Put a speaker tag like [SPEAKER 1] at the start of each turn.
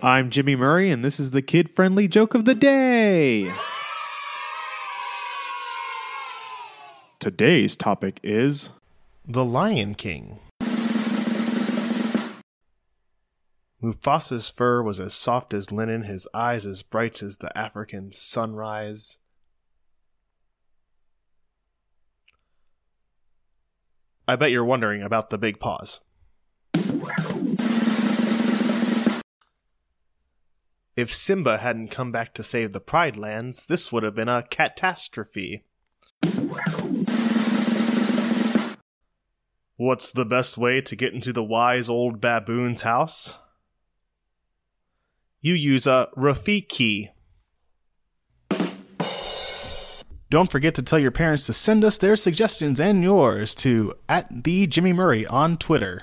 [SPEAKER 1] I'm Jimmy Murray, and this is the kid friendly joke of the day. Today's topic is
[SPEAKER 2] The Lion King. Mufasa's fur was as soft as linen, his eyes as bright as the African sunrise. I bet you're wondering about the big paws. If Simba hadn't come back to save the Pride Lands, this would have been a catastrophe. What's the best way to get into the wise old baboon's house? You use a Rafiki. Don't forget to tell your parents to send us their suggestions and yours to at the Jimmy Murray on Twitter.